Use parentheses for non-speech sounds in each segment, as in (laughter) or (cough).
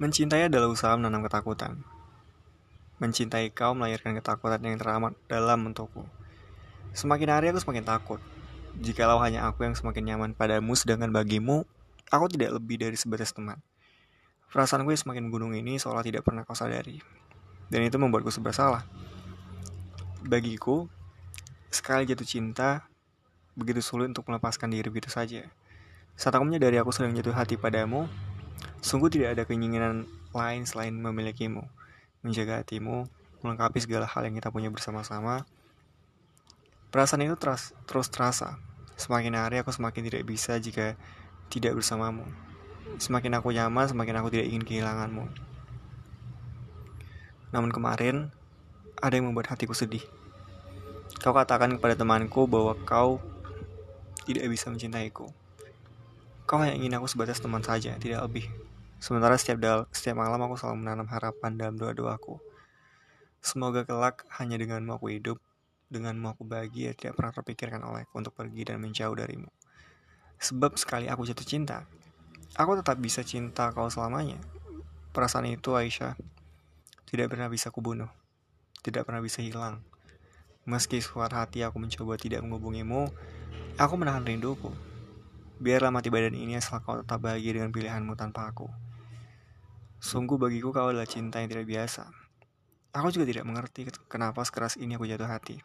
Mencintai adalah usaha menanam ketakutan. Mencintai kau melahirkan ketakutan yang teramat dalam untukku. Semakin hari aku semakin takut. Jikalau hanya aku yang semakin nyaman padamu, sedangkan bagimu, aku tidak lebih dari sebatas teman. Perasaanku yang semakin gunung ini seolah tidak pernah kau sadari. Dan itu membuatku bersalah. Bagiku, sekali jatuh cinta, begitu sulit untuk melepaskan diri begitu saja. Saat aku menyadari aku sedang jatuh hati padamu, Sungguh tidak ada keinginan lain selain memilikimu, menjaga hatimu, melengkapi segala hal yang kita punya bersama-sama. Perasaan itu terus, terus terasa. Semakin hari aku semakin tidak bisa jika tidak bersamamu. Semakin aku nyaman, semakin aku tidak ingin kehilanganmu. Namun kemarin, ada yang membuat hatiku sedih. Kau katakan kepada temanku bahwa kau tidak bisa mencintaiku. Kau hanya ingin aku sebatas teman saja, tidak lebih. Sementara setiap dal setiap malam aku selalu menanam harapan dalam doa-doaku. Semoga kelak hanya denganmu aku hidup, denganmu aku bahagia, tidak pernah terpikirkan olehku untuk pergi dan menjauh darimu. Sebab sekali aku jatuh cinta, aku tetap bisa cinta kau selamanya. Perasaan itu Aisyah tidak pernah bisa kubunuh, tidak pernah bisa hilang. Meski suara hati aku mencoba tidak menghubungimu, aku menahan rinduku. Biarlah mati badan ini asal kau tetap bahagia dengan pilihanmu tanpa aku. Sungguh bagiku kau adalah cinta yang tidak biasa. Aku juga tidak mengerti kenapa sekeras ini aku jatuh hati.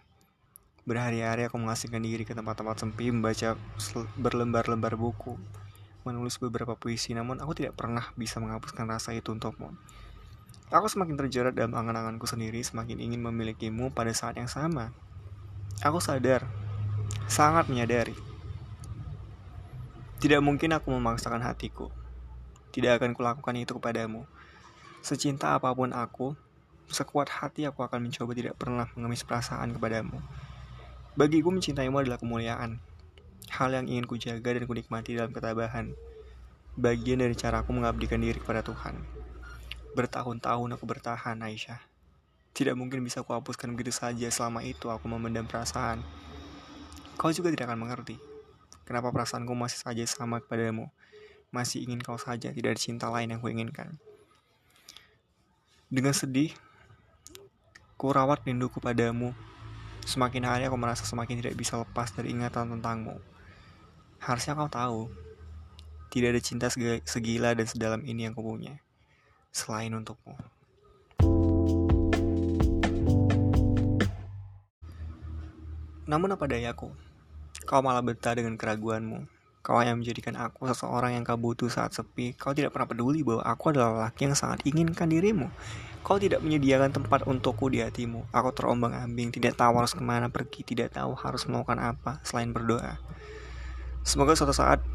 Berhari-hari aku mengasingkan diri ke tempat-tempat sempit, membaca berlembar-lembar buku, menulis beberapa puisi, namun aku tidak pernah bisa menghapuskan rasa itu untukmu. Aku semakin terjerat dalam angan-anganku sendiri, semakin ingin memilikimu pada saat yang sama. Aku sadar, sangat menyadari. Tidak mungkin aku memaksakan hatiku. Tidak akan kulakukan itu kepadamu. Secinta apa pun aku, sekuat hati aku akan mencoba tidak pernah mengemis perasaan kepadamu. Bagiku mencintaimu adalah kemuliaan. Hal yang ingin kujaga dan kunikmati dalam ketabahan. Bagian dari caraku mengabdikan diri kepada Tuhan. Bertahun-tahun aku bertahan, Aisyah. Tidak mungkin bisa kuhapuskan begitu saja selama itu aku memendam perasaan. Kau juga tidak akan mengerti. Kenapa perasaanku masih saja sama kepadamu masih ingin kau saja, tidak ada cinta lain yang kuinginkan. Dengan sedih, ku rawat rinduku padamu. Semakin hari aku merasa semakin tidak bisa lepas dari ingatan tentangmu. Harusnya kau tahu, tidak ada cinta segila dan sedalam ini yang kupunya, selain untukmu. Namun apa dayaku, kau malah betah dengan keraguanmu. Kau hanya menjadikan aku seseorang yang kau butuh saat sepi. Kau tidak pernah peduli bahwa aku adalah laki yang sangat inginkan dirimu. Kau tidak menyediakan tempat untukku di hatimu. Aku terombang ambing, tidak tahu harus ke mana pergi, tidak tahu harus melakukan apa selain berdoa. Semoga suatu saat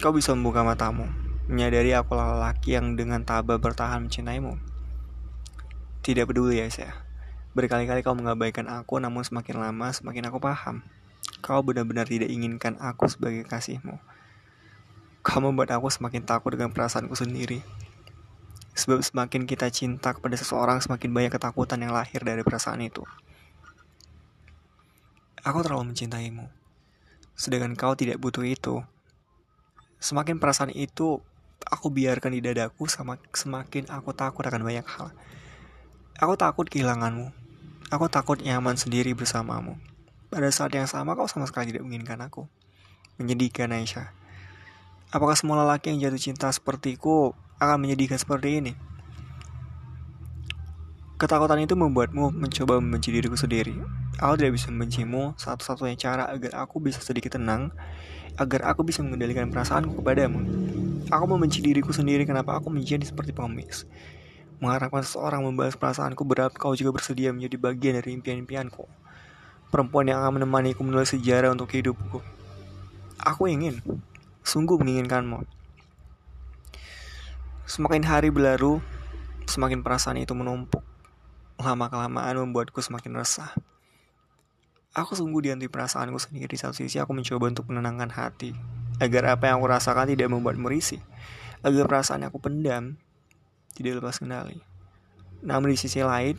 kau bisa membuka matamu, menyadari aku laki yang dengan tabah bertahan mencintaimu. Tidak peduli ya saya. Berkali-kali kau mengabaikan aku, namun semakin lama semakin aku paham Kau benar-benar tidak inginkan aku sebagai kasihmu. Kau membuat aku semakin takut dengan perasaanku sendiri. Sebab semakin kita cinta kepada seseorang, semakin banyak ketakutan yang lahir dari perasaan itu. Aku terlalu mencintaimu. Sedangkan kau tidak butuh itu. Semakin perasaan itu aku biarkan di dadaku, semakin aku takut akan banyak hal. Aku takut kehilanganmu. Aku takut nyaman sendiri bersamamu. Pada saat yang sama kau sama sekali tidak menginginkan aku. Menyedihkan Aisyah. Apakah semua lelaki yang jatuh cinta sepertiku akan menyedihkan seperti ini? Ketakutan itu membuatmu mencoba membenci diriku sendiri. Aku tidak bisa membencimu, satu-satunya cara agar aku bisa sedikit tenang, agar aku bisa mengendalikan perasaanku kepadamu. Aku membenci diriku sendiri kenapa aku menjadi seperti pengemis. Mengharapkan seseorang membahas perasaanku berat kau juga bersedia menjadi bagian dari impian-impianku perempuan yang akan menemaniku menulis sejarah untuk hidupku. Aku ingin, sungguh menginginkanmu. Semakin hari berlalu, semakin perasaan itu menumpuk. Lama-kelamaan membuatku semakin resah. Aku sungguh dihantui perasaanku sendiri. Di satu sisi aku mencoba untuk menenangkan hati. Agar apa yang aku rasakan tidak membuat merisi. Agar perasaan aku pendam tidak lepas kendali. Namun di sisi lain,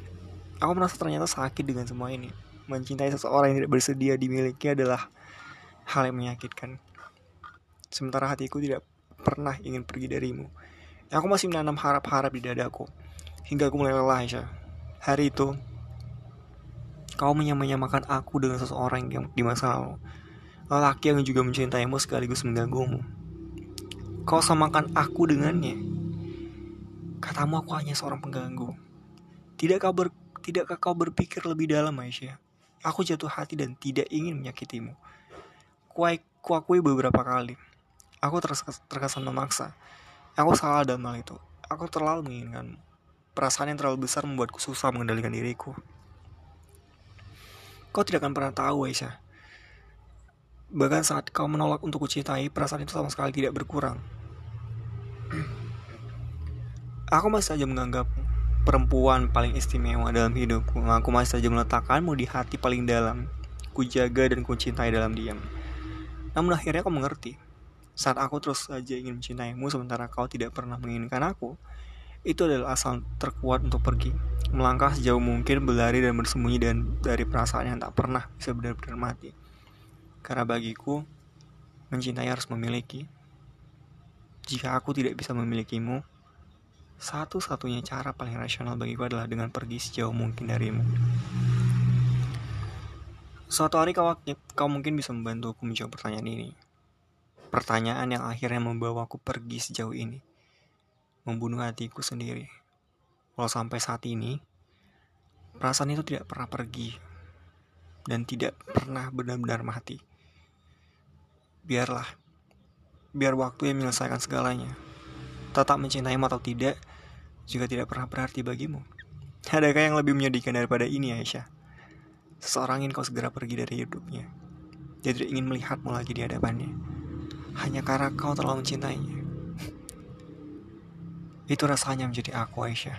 aku merasa ternyata sakit dengan semua ini mencintai seseorang yang tidak bersedia dimiliki adalah hal yang menyakitkan. Sementara hatiku tidak pernah ingin pergi darimu. Aku masih menanam harap-harap di dadaku. Hingga aku mulai lelah, Aisyah. Hari itu, kau menyamakan aku dengan seseorang yang di masa lalu. Lelaki yang juga mencintaimu sekaligus mengganggumu. Kau samakan aku dengannya. Katamu aku hanya seorang pengganggu. Tidakkah, ber, tidakkah kau berpikir lebih dalam, Aisyah? Aku jatuh hati dan tidak ingin menyakitimu. Kuakui beberapa kali. Aku terkesan memaksa. Aku salah dalam hal itu. Aku terlalu menginginkanmu. Perasaan yang terlalu besar membuatku susah mengendalikan diriku. Kau tidak akan pernah tahu, Aisyah. Bahkan saat kau menolak untuk kucintai, perasaan itu sama sekali tidak berkurang. (clears throat) Aku masih saja menganggap perempuan paling istimewa dalam hidupku. Aku masih saja meletakkanmu di hati paling dalam. Ku jaga dan ku cintai dalam diam. Namun akhirnya kau mengerti saat aku terus saja ingin mencintaimu sementara kau tidak pernah menginginkan aku, itu adalah asal terkuat untuk pergi. Melangkah sejauh mungkin, berlari dan bersembunyi dan dari perasaan yang tak pernah bisa benar-benar mati. Karena bagiku, mencintai harus memiliki. Jika aku tidak bisa memilikimu, satu-satunya cara paling rasional bagiku adalah dengan pergi sejauh mungkin darimu. Suatu hari kau, kau mungkin bisa membantuku menjawab pertanyaan ini. Pertanyaan yang akhirnya membawaku pergi sejauh ini. Membunuh hatiku sendiri. Walau sampai saat ini, perasaan itu tidak pernah pergi. Dan tidak pernah benar-benar mati. Biarlah. Biar waktu yang menyelesaikan segalanya. Tetap mencintaimu atau tidak, juga tidak pernah berarti bagimu. Adakah yang lebih menyedihkan daripada ini, Aisyah? Seseorang ingin kau segera pergi dari hidupnya. Dia tidak ingin melihatmu lagi di hadapannya hanya karena kau terlalu mencintainya. Itu rasanya menjadi aku, Aisyah.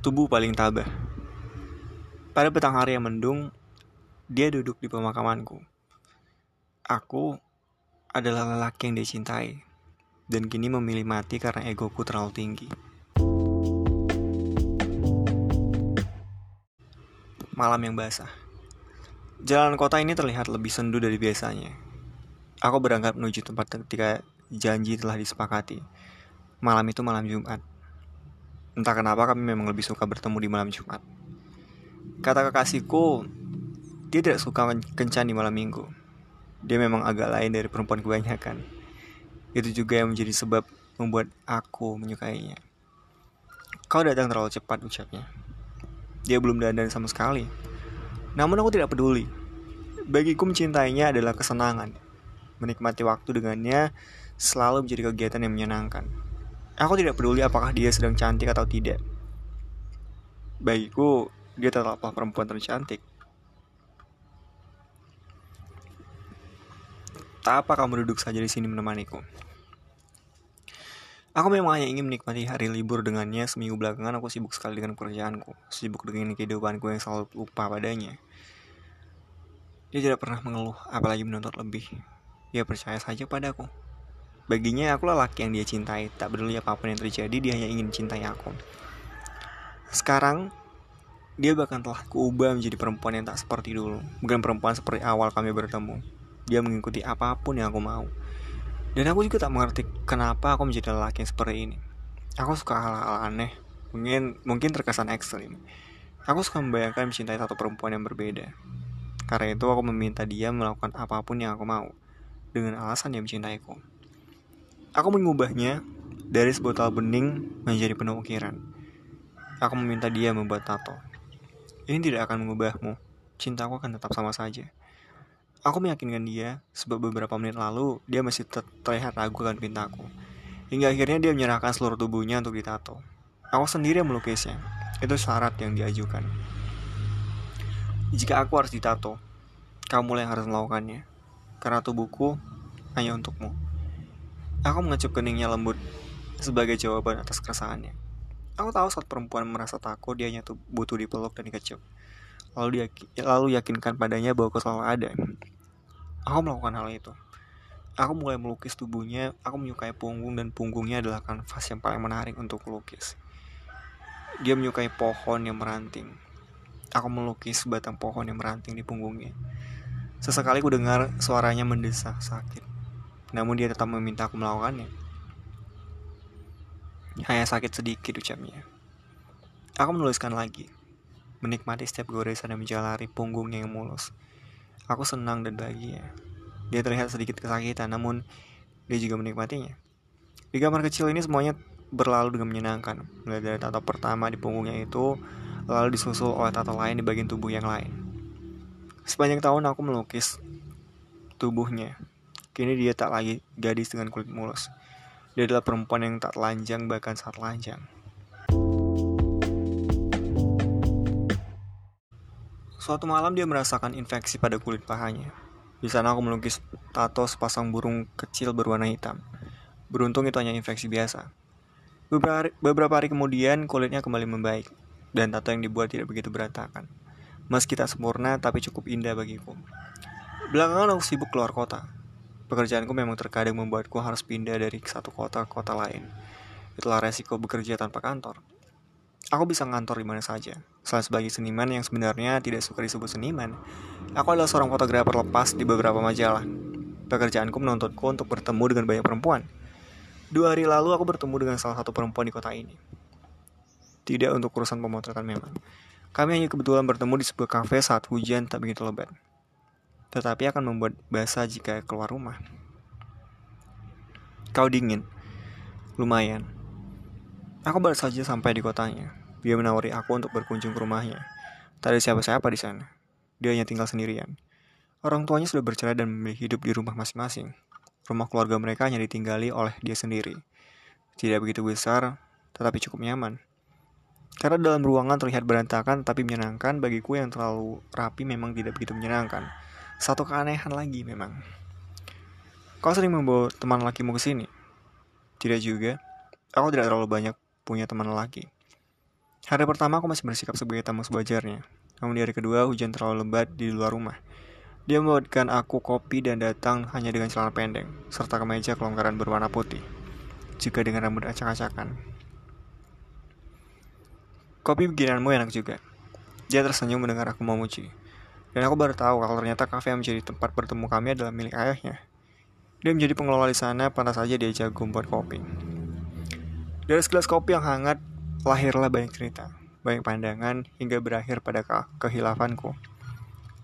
Tubuh paling tabah. Pada petang hari yang mendung, dia duduk di pemakamanku. Aku adalah lelaki yang dia cintai dan kini memilih mati karena egoku terlalu tinggi. Malam yang basah. Jalan kota ini terlihat lebih sendu dari biasanya. Aku berangkat menuju tempat ketika janji telah disepakati. Malam itu malam Jumat. Entah kenapa kami memang lebih suka bertemu di malam Jumat. Kata kekasihku, dia tidak suka kencan di malam minggu. Dia memang agak lain dari perempuan kebanyakan. Itu juga yang menjadi sebab membuat aku menyukainya. Kau datang terlalu cepat ucapnya. Dia belum dandan sama sekali. Namun aku tidak peduli. Bagiku mencintainya adalah kesenangan. Menikmati waktu dengannya selalu menjadi kegiatan yang menyenangkan. Aku tidak peduli apakah dia sedang cantik atau tidak. Bagiku, dia tetaplah perempuan tercantik. Tak apa kamu duduk saja di sini menemaniku. Aku memang hanya ingin menikmati hari libur dengannya seminggu belakangan aku sibuk sekali dengan pekerjaanku, sibuk dengan kehidupanku yang selalu lupa padanya. Dia tidak pernah mengeluh, apalagi menuntut lebih. Dia percaya saja padaku. Baginya aku lelaki yang dia cintai, tak peduli apa pun yang terjadi, dia hanya ingin cintai aku. Sekarang, dia bahkan telah kuubah menjadi perempuan yang tak seperti dulu, bukan perempuan seperti awal kami bertemu. Dia mengikuti apa pun yang aku mau. Dan aku juga tak mengerti kenapa aku menjadi lelaki yang seperti ini. Aku suka hal-hal aneh, mungkin mungkin terkesan ekstrim. Aku suka membayangkan mencintai satu perempuan yang berbeda. Karena itu aku meminta dia melakukan apa pun yang aku mau, dengan alasan dia mencintaiku. Aku mengubahnya dari sebotol bening menjadi penuh ukiran. Aku meminta dia membuat tato. Ini tidak akan mengubahmu. Cintaku akan tetap sama saja. Aku meyakinkan dia, sebab beberapa menit lalu dia masih ter terlihat ragu akan pintaku. Hingga akhirnya dia menyerahkan seluruh tubuhnya untuk ditato. Aku sendiri yang melukisnya. Itu syarat yang diajukan. Jika aku harus ditato, kamu yang harus melakukannya. Karena tubuhku hanya untukmu. Aku mengecup keningnya lembut sebagai jawaban atas keresahannya. Aku tahu saat perempuan merasa takut, dia hanya butuh dipeluk dan dikecup lalu, diyakin, lalu yakinkan padanya bahwa kau selalu ada. Aku melakukan hal itu. Aku mulai melukis tubuhnya, aku menyukai punggung dan punggungnya adalah kanvas yang paling menarik untuk melukis. Dia menyukai pohon yang meranting. Aku melukis batang pohon yang meranting di punggungnya. Sesekali ku dengar suaranya mendesah sakit. Namun dia tetap meminta aku melakukannya. Hanya sakit sedikit ucapnya. Aku menuliskan lagi. Menikmati setiap goresan yang menjalari punggungnya yang mulus. Aku senang dan bahagia. Dia terlihat sedikit kesakitan, namun dia juga menikmatinya. Di kamar kecil ini semuanya berlalu dengan menyenangkan. Mulai dari tato pertama di punggungnya itu, lalu disusul oleh tato lain di bagian tubuh yang lain. Sepanjang tahun aku melukis tubuhnya. Kini dia tak lagi gadis dengan kulit mulus. Dia adalah perempuan yang tak telanjang bahkan saat telanjang. Suatu malam dia merasakan infeksi pada kulit pahanya. Di sana aku melukis tato sepasang burung kecil berwarna hitam. Beruntung itu hanya infeksi biasa. Beberapa hari, beberapa hari kemudian kulitnya kembali membaik dan tato yang dibuat tidak begitu berantakan. Meski tak sempurna tapi cukup indah bagiku. Belakangan aku sibuk keluar kota. Pekerjaanku memang terkadang membuatku harus pindah dari satu kota ke kota lain. Itulah resiko bekerja tanpa kantor. Aku bisa ngantor di mana saja. Selain sebagai seniman yang sebenarnya tidak suka disebut seniman, aku adalah seorang fotografer lepas di beberapa majalah. Pekerjaanku menuntutku untuk bertemu dengan banyak perempuan. Dua hari lalu aku bertemu dengan salah satu perempuan di kota ini. Tidak untuk urusan pemotretan memang. Kami hanya kebetulan bertemu di sebuah kafe saat hujan tak begitu lebat. Tetapi akan membuat basah jika keluar rumah. Kau dingin. Lumayan. Aku baru saja sampai di kotanya. Dia menawari aku untuk berkunjung ke rumahnya. Tak ada siapa-siapa di sana. Dia hanya tinggal sendirian. Orang tuanya sudah bercerai dan memilih hidup di rumah masing-masing. Rumah keluarga mereka hanya ditinggali oleh dia sendiri. Tidak begitu besar, tetapi cukup nyaman. Karena dalam ruangan terlihat berantakan tapi menyenangkan, bagiku yang terlalu rapi memang tidak begitu menyenangkan. Satu keanehan lagi memang. Kau sering membawa teman lakimu ke sini? Tidak juga. Aku tidak terlalu banyak punya teman laki. Hari pertama aku masih bersikap sebagai tamu sewajarnya. Namun di hari kedua hujan terlalu lebat di luar rumah. Dia membuatkan aku kopi dan datang hanya dengan celana pendek, serta kemeja kelonggaran berwarna putih, juga dengan rambut acak-acakan. Kopi bikinanmu enak juga. Dia tersenyum mendengar aku memuji. Dan aku baru tahu kalau ternyata kafe yang menjadi tempat bertemu kami adalah milik ayahnya. Dia menjadi pengelola di sana, pantas saja dia jago membuat kopi. Dari segelas kopi yang hangat, lahirlah banyak cerita, banyak pandangan, hingga berakhir pada ke kehilafanku.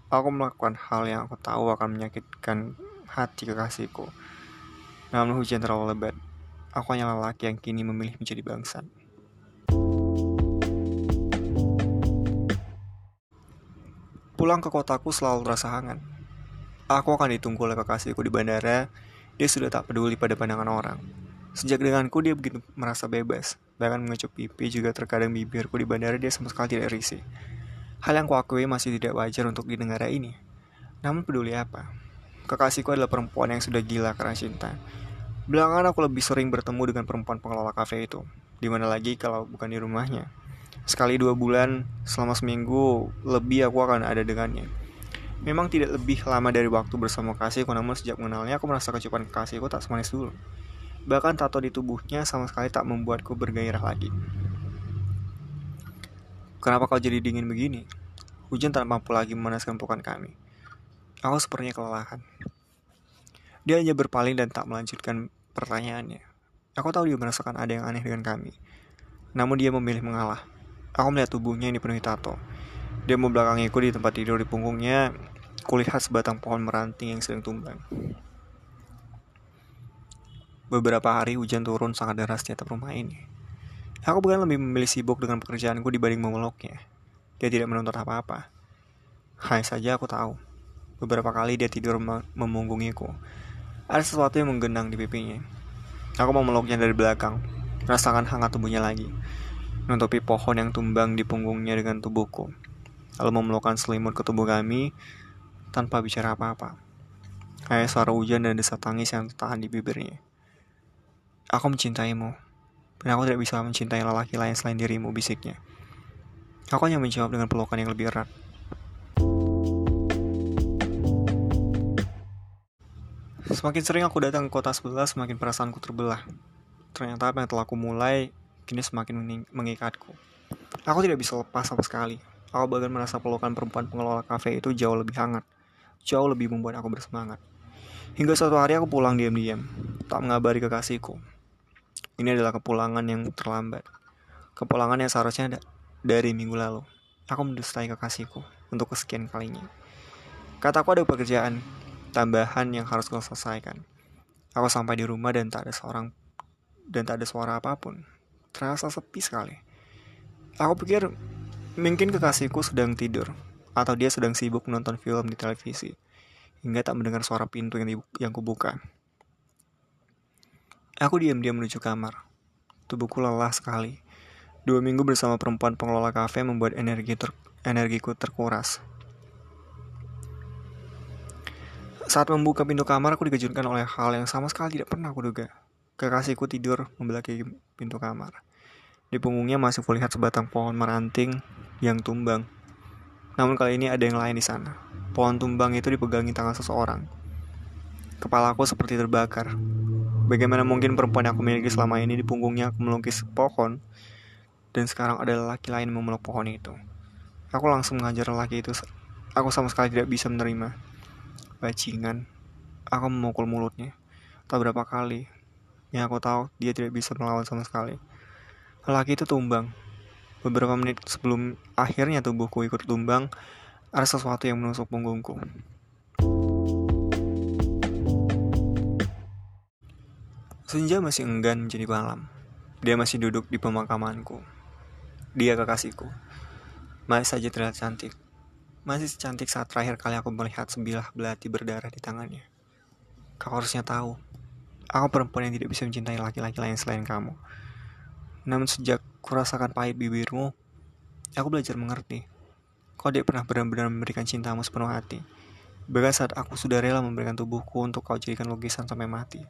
Aku melakukan hal yang aku tahu akan menyakitkan hati kekasihku. Namun hujan terlalu lebat. Aku hanya lelaki yang kini memilih menjadi bangsat. Pulang ke kotaku selalu terasa hangat. Aku akan ditunggu oleh kekasihku di bandara. Dia sudah tak peduli pada pandangan orang. Sejak denganku dia begitu merasa bebas. Bahkan mengecup pipi juga terkadang bibirku di bandara dia sama sekali tidak risih. Hal yang kuakui masih tidak wajar untuk di negara ini. Namun peduli apa? Kekasihku adalah perempuan yang sudah gila karena cinta. Belakangan aku lebih sering bertemu dengan perempuan pengelola kafe itu. Di mana lagi kalau bukan di rumahnya. Sekali dua bulan, selama seminggu lebih aku akan ada dengannya. Memang tidak lebih lama dari waktu bersama kasihku, namun sejak mengenalnya aku merasa kecupan kekasihku tak semanis dulu. Bahkan tato di tubuhnya sama sekali tak membuatku bergairah lagi. Kenapa kau jadi dingin begini? Hujan tak mampu lagi memanaskan pelukan kami. Aku sepertinya kelelahan. Dia hanya berpaling dan tak melanjutkan pertanyaannya. Aku tahu dia merasakan ada yang aneh dengan kami. Namun dia memilih mengalah. Aku melihat tubuhnya yang dipenuhi tato. Dia membelakangiku di tempat tidur di punggungnya. Kulihat sebatang pohon meranting yang sedang tumbang. Beberapa hari hujan turun sangat deras di atap rumah ini. Aku bukan lebih memilih sibuk dengan pekerjaanku dibanding memeluknya. Dia tidak menuntut apa-apa. Hai saja aku tahu. Beberapa kali dia tidur memunggungiku. Ada sesuatu yang menggenang di pipinya. Aku memeluknya dari belakang, merasakan hangat tubuhnya lagi. Menutupi pohon yang tumbang di punggungnya dengan tubuhku. Lalu memelukkan selimut ke tubuh kami tanpa bicara apa-apa. Kayak suara hujan dan desa tangis yang tertahan di bibirnya. Aku mencintaimu, dan aku tidak bisa mencintai lelaki lain selain dirimu, bisiknya. Aku hanya menjawab dengan pelukan yang lebih erat. Semakin sering aku datang ke kota sebelah, semakin perasaanku terbelah. Ternyata apa yang telah aku mulai, kini semakin mengikatku. Aku tidak bisa lepas sama sekali. Aku bahkan merasa pelukan perempuan pengelola kafe itu jauh lebih hangat. Jauh lebih membuat aku bersemangat. Hingga suatu hari aku pulang diam-diam, tak mengabari kekasihku. Ini adalah kepulangan yang terlambat. Kepulangan yang seharusnya dari minggu lalu. Aku mendustai kekasihku untuk kesekian kalinya. Kataku ada pekerjaan tambahan yang harus kau selesaikan. Aku sampai di rumah dan tak ada seorang dan tak ada suara apa pun. Terasa sepi sekali. Aku pikir mungkin kekasihku sedang tidur atau dia sedang sibuk menonton film di televisi hingga tak mendengar suara pintu yang, yang kubuka. Aku diam-diam menuju kamar. Tubuhku lelah sekali. Dua minggu bersama perempuan pengelola kafe membuat energi ter energiku terkuras. Saat membuka pintu kamar, aku dikejutkan oleh hal yang sama sekali tidak pernah aku duga. Kekasihku tidur membelakangi pintu kamar. Di punggungnya masih kulihat sebatang pohon meranting yang tumbang. Namun kali ini ada yang lain di sana. Pohon tumbang itu dipegangi tangan seseorang. Kepalaku seperti terbakar. Bagaimana mungkin perempuan yang aku miliki selama ini di punggungnya aku melukis pohon, dan sekarang ada laki lain memeluk pohon itu. Aku langsung mengajar laki itu. Aku sama sekali tidak bisa menerima bajingan. Aku memukul mulutnya. Tak berapa kali. Yang aku tahu, dia tidak bisa melawan sama sekali. Lelaki itu tumbang. Beberapa menit sebelum akhirnya tubuhku ikut tumbang, ada sesuatu yang menusuk punggungku. Senja masih enggan menjadi malam. Dia masih duduk di pemakamanku. Dia kekasihku. Masih saja terlihat cantik. Masih secantik saat terakhir kali aku melihat sebilah belati berdarah di tangannya. Kau harusnya tahu, aku perempuan yang tidak bisa mencintai laki-laki lain selain kamu. Namun sejak kurasakan pahit bibirmu, aku belajar mengerti. Kau tidak pernah benar-benar memberikan cintamu sepenuh hati. Bahkan saat aku sudah rela memberikan tubuhku untuk kau jadikan lukisan sampai mati.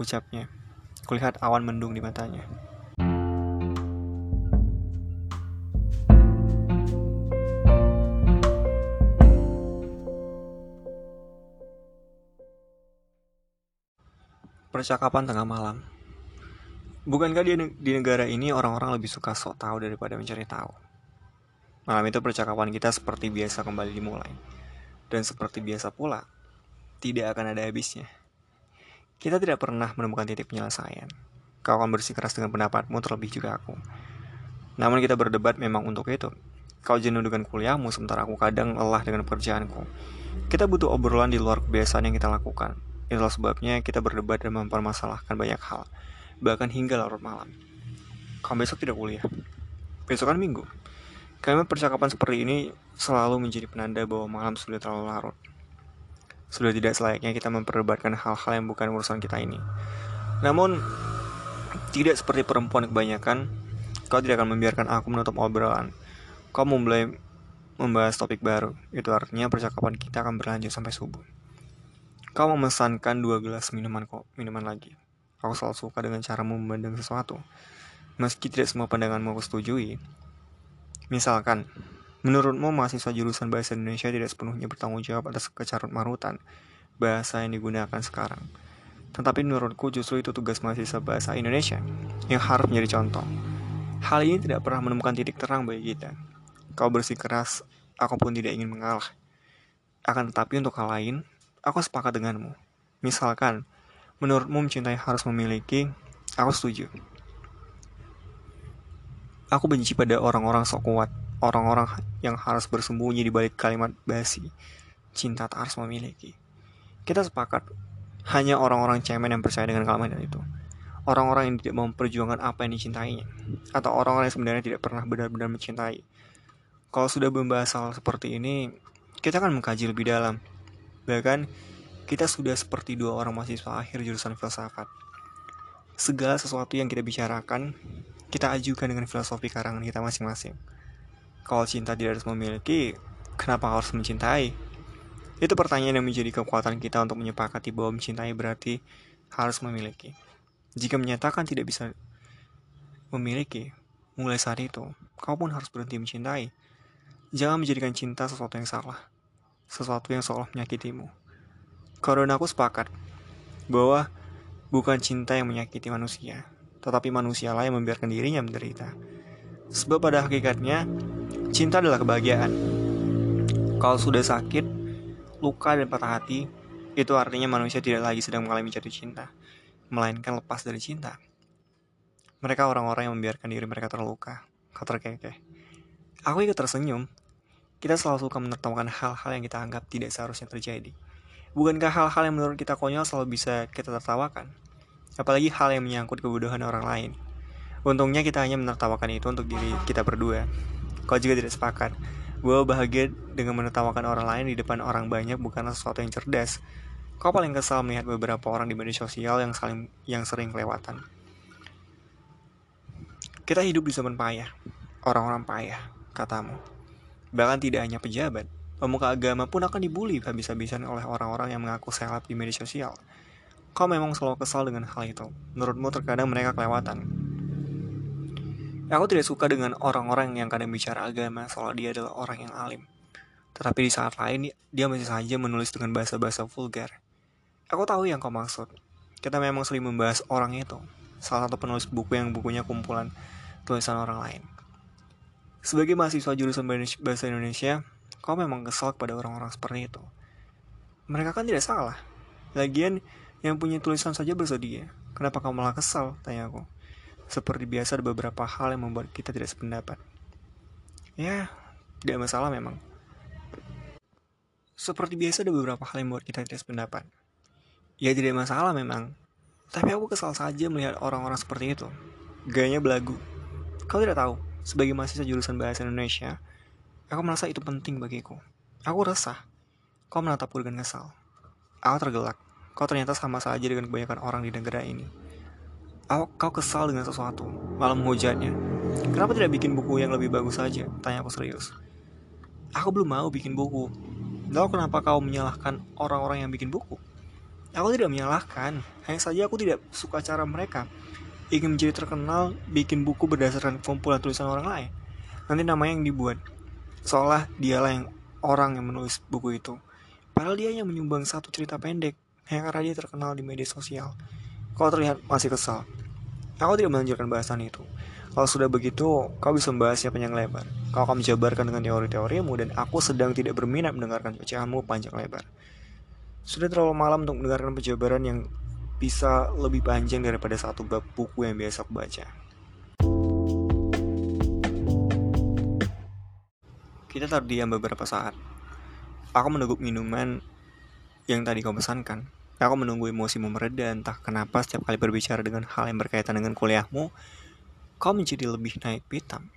Ucapnya, kulihat awan mendung di matanya. Percakapan tengah malam. Bukankah di, di negara ini orang-orang lebih suka sok tahu daripada mencari tahu? Malam itu percakapan kita seperti biasa kembali dimulai. Dan seperti biasa pula, tidak akan ada habisnya. Kita tidak pernah menemukan titik penyelesaian. Kau akan bersikeras dengan pendapatmu terlebih juga aku. Namun kita berdebat memang untuk itu. Kau jenuh dengan kuliahmu sementara aku kadang lelah dengan pekerjaanku. Kita butuh obrolan di luar kebiasaan yang kita lakukan Itulah sebabnya kita berdebat dan mempermasalahkan banyak hal, bahkan hingga larut malam. Kamu besok tidak kuliah. Besok kan minggu. Kami percakapan seperti ini selalu menjadi penanda bahwa malam sudah terlalu larut. Sudah tidak selayaknya kita memperdebatkan hal-hal yang bukan urusan kita ini. Namun, tidak seperti perempuan kebanyakan, kau tidak akan membiarkan aku menutup obrolan. Kau memulai membahas topik baru. Itu artinya percakapan kita akan berlanjut sampai subuh. Kau memesankan dua gelas minuman kok, minuman lagi. Aku selalu suka dengan cara memandang sesuatu. Meski tidak semua pandanganmu aku setujui. Misalkan, menurutmu mahasiswa jurusan bahasa Indonesia tidak sepenuhnya bertanggung jawab atas kecarut marutan bahasa yang digunakan sekarang. Tetapi menurutku justru itu tugas mahasiswa bahasa Indonesia yang harus menjadi contoh. Hal ini tidak pernah menemukan titik terang bagi kita. Kau bersikeras, aku pun tidak ingin mengalah. Akan tetapi untuk hal lain, aku sepakat denganmu. Misalkan, menurutmu mencintai harus memiliki, aku setuju. Aku benci pada orang-orang sok kuat, orang-orang yang harus bersembunyi di balik kalimat basi. Cinta tak harus memiliki. Kita sepakat, hanya orang-orang cemen yang percaya dengan kalimat itu. Orang-orang yang tidak memperjuangkan apa yang dicintainya. Atau orang-orang yang sebenarnya tidak pernah benar-benar mencintai. Kalau sudah membahas hal seperti ini, kita akan mengkaji lebih dalam Bahkan kita sudah seperti dua orang mahasiswa akhir jurusan filsafat. Segala sesuatu yang kita bicarakan, kita ajukan dengan filosofi karangan kita masing-masing. Kalau cinta tidak harus memiliki, kenapa harus mencintai? Itu pertanyaan yang menjadi kekuatan kita untuk menyepakati bahwa mencintai berarti harus memiliki. Jika menyatakan tidak bisa memiliki, mulai saat itu, kau pun harus berhenti mencintai. Jangan menjadikan cinta sesuatu yang salah sesuatu yang seolah menyakitimu. Karena aku sepakat bahwa bukan cinta yang menyakiti manusia, tetapi manusialah yang membiarkan dirinya menderita. Sebab pada hakikatnya, cinta adalah kebahagiaan. Kalau sudah sakit, luka dan patah hati, itu artinya manusia tidak lagi sedang mengalami jatuh cinta, melainkan lepas dari cinta. Mereka orang-orang yang membiarkan diri mereka terluka, kata terkekeh. Aku ikut tersenyum. Kita selalu suka menertawakan hal-hal yang kita anggap tidak seharusnya terjadi. Bukankah hal-hal yang menurut kita konyol selalu bisa kita tertawakan? Apalagi hal yang menyangkut kebodohan orang lain. Untungnya kita hanya menertawakan itu untuk diri kita berdua. Kau juga tidak sepakat bahwa bahagia dengan menertawakan orang lain di depan orang banyak bukanlah sesuatu yang cerdas. Kau paling kesal melihat beberapa orang di media sosial yang saling yang sering kelewatan. Kita hidup di zaman payah, orang-orang payah, katamu. Bahkan tidak hanya pejabat, pemuka agama pun akan dibully habis-habisan oleh orang-orang yang mengaku seleb di media sosial. Kau memang selalu kesal dengan hal itu. Menurutmu terkadang mereka kelewatan. Aku tidak suka dengan orang-orang yang kadang bicara agama soal dia adalah orang yang alim. Tetapi di saat lain, dia masih saja menulis dengan bahasa-bahasa vulgar. Aku tahu yang kau maksud. Kita memang sering membahas orang itu. Salah satu penulis buku yang bukunya kumpulan tulisan orang lain. Sebagai mahasiswa jurusan bahasa Indonesia, kau memang kesal kepada orang-orang seperti itu. Mereka kan tidak salah. Lagian, yang punya tulisan saja bersedia. Kenapa kau malah kesal? Tanya aku. Seperti biasa ada beberapa hal yang membuat kita tidak sependapat. Ya, tidak masalah memang. Seperti biasa ada beberapa hal yang membuat kita tidak sependapat. Ya tidak masalah memang. Tapi aku kesal saja melihat orang-orang seperti itu. Gayanya belagu. Kau tidak tahu, sebagai mahasiswa jurusan bahasa Indonesia, aku merasa itu penting bagiku. Aku resah. Kau menatapku dengan kesal. Aku tergelak. Kau ternyata sama saja dengan kebanyakan orang di negara ini kau kesal dengan sesuatu, malah menghujatnya. Kenapa tidak bikin buku yang lebih bagus saja? Tanya aku serius. Aku belum mau bikin buku. Lalu kenapa kau menyalahkan orang-orang yang bikin buku? Aku tidak menyalahkan, hanya saja aku tidak suka cara mereka ingin menjadi terkenal bikin buku berdasarkan kumpulan tulisan orang lain. Nanti namanya yang dibuat, seolah dialah yang orang yang menulis buku itu. Padahal dia yang menyumbang satu cerita pendek, hanya karena dia terkenal di media sosial. Kau terlihat masih kesal. Aku tidak melanjutkan bahasan itu. Kalau sudah begitu, kau bisa membahasnya panjang lebar. Kau akan menjabarkan dengan teori-teorimu dan aku sedang tidak berminat mendengarkan pecahanmu panjang lebar. Sudah terlalu malam untuk mendengarkan penjabaran yang bisa lebih panjang daripada satu bab buku yang biasa aku baca. Kita terdiam beberapa saat. Aku meneguk minuman yang tadi kau pesankan. Aku menunggu emosimu mereda entah kenapa setiap kali berbicara dengan hal yang berkaitan dengan kuliahmu, kau menjadi lebih naik pitam.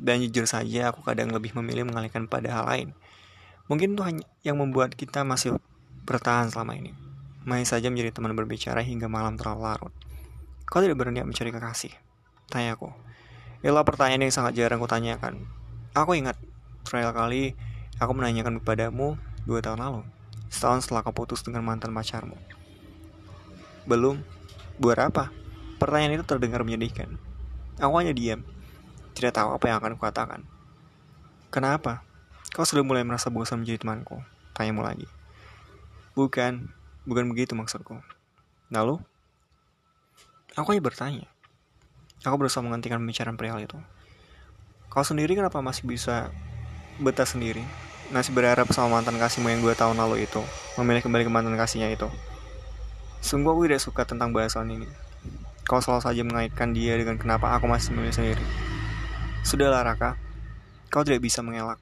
Dan jujur saja aku kadang lebih memilih mengalihkan pada hal lain. Mungkin itu hanya yang membuat kita masih bertahan selama ini. Masih saja menjadi teman berbicara hingga malam terlalu larut. Kau tidak berniat mencari kekasih? Tanyaku. Itulah pertanyaan yang sangat jarang kutanyakan. Aku ingat, terakhir kali aku menanyakan kepadamu dua tahun lalu setahun setelah kau putus dengan mantan pacarmu. Belum? Buat apa? Pertanyaan itu terdengar menyedihkan. Aku hanya diam. Tidak tahu apa yang akan kukatakan. Kenapa? Kau sudah mulai merasa bosan menjadi temanku. Tanyamu lagi. Bukan, bukan begitu maksudku. Lalu? Aku hanya bertanya. Aku berusaha menghentikan pembicaraan perihal itu. Kau sendiri kenapa masih bisa betah sendiri? Masih berharap sama mantan kasihmu yang dua tahun lalu itu memilih kembali ke mantan kasihnya itu. Sungguh aku tidak suka tentang bahasan ini. Kau selalu saja mengaitkan dia dengan kenapa aku masih memilih sendiri. Sudahlah Raka. Kau tidak bisa mengelak.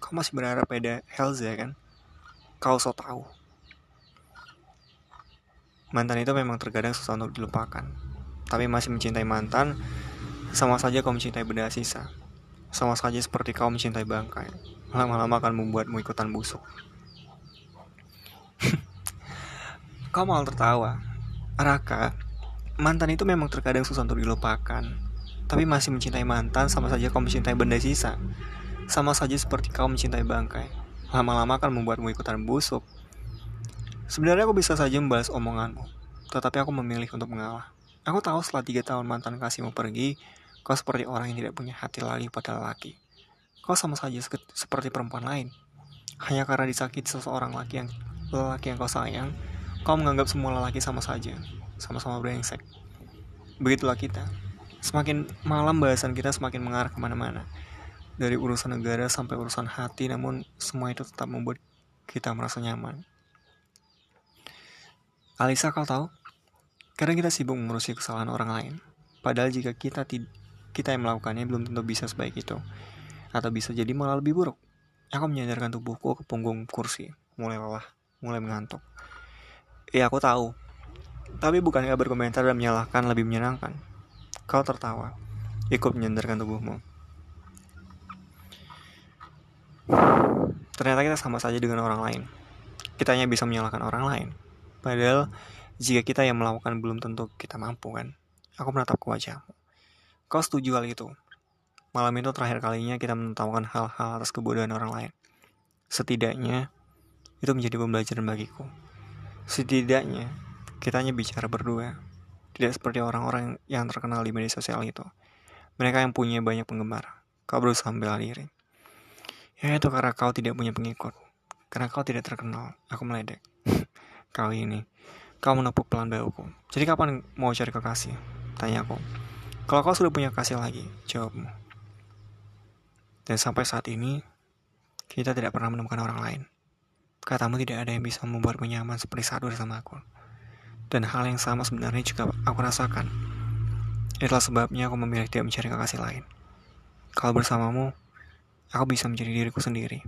Kau masih berharap pada Helza kan? Kau so tahu. Mantan itu memang terkadang susah untuk dilupakan. Tapi masih mencintai mantan sama saja kau mencintai benda sisa sama saja seperti kau mencintai bangkai lama-lama akan membuatmu ikutan busuk. (laughs) Kau malah tertawa. Raka, mantan itu memang terkadang susah untuk dilupakan. Tapi masih mencintai mantan sama saja kau mencintai benda sisa. Sama saja seperti kau mencintai bangkai. Lama-lama akan membuatmu ikutan busuk. Sebenarnya aku bisa saja membalas omonganmu. Tetapi aku memilih untuk mengalah. Aku tahu setelah tiga tahun mantan kasihmu pergi, kau seperti orang yang tidak punya hati lagi pada laki. Kau sama saja seperti perempuan lain. Hanya karena disakiti seseorang laki yang lelaki yang kau sayang, kau menganggap semua lelaki sama saja, sama-sama brengsek. Begitulah kita. Semakin malam bahasan kita semakin mengarah ke mana-mana. Dari urusan negara sampai urusan hati, namun semua itu tetap membuat kita merasa nyaman. Alisa, kau tahu? Kadang kita sibuk mengurusi kesalahan orang lain. Padahal jika kita kita yang melakukannya belum tentu bisa sebaik itu. Atau bisa jadi malah lebih buruk. Aku menyandarkan tubuhku ke punggung kursi, mulai lelah, mulai mengantuk. Ya aku tahu. Tapi bukankah berkomentar dan menyalahkan lebih menyenangkan? Kau tertawa, ikut menyandarkan tubuhmu. Ternyata kita sama saja dengan orang lain. Kita hanya bisa menyalahkan orang lain. Padahal jika kita yang melakukan belum tentu kita mampu kan. Aku menatap ke wajahmu. Kau setuju hal itu? Malam itu terakhir kalinya kita menertawakan hal-hal atas kebodohan orang lain. Setidaknya, itu menjadi pembelajaran bagiku. Setidaknya, kita hanya bicara berdua, tidak seperti orang-orang yang terkenal di media sosial itu. Mereka yang punya banyak penggemar. Kau berusaha membela diri. Ya itu karena kau tidak punya pengikut. Karena kau tidak terkenal. Aku meledek. (laughs) Kali ini, kau menepuk pelan bahuku. Jadi kapan mau cari kekasih? Tanya aku. Kalau kau sudah punya kasih lagi, jawabmu. Dan sampai saat ini, kita tidak pernah menemukan orang lain. Katamu tidak ada yang bisa membuat nyaman seperti saat bersama aku. Dan hal yang sama sebenarnya juga aku rasakan. Itulah sebabnya aku memilih tidak mencari kekasih lain. Kalau bersamamu, aku bisa menjadi diriku sendiri.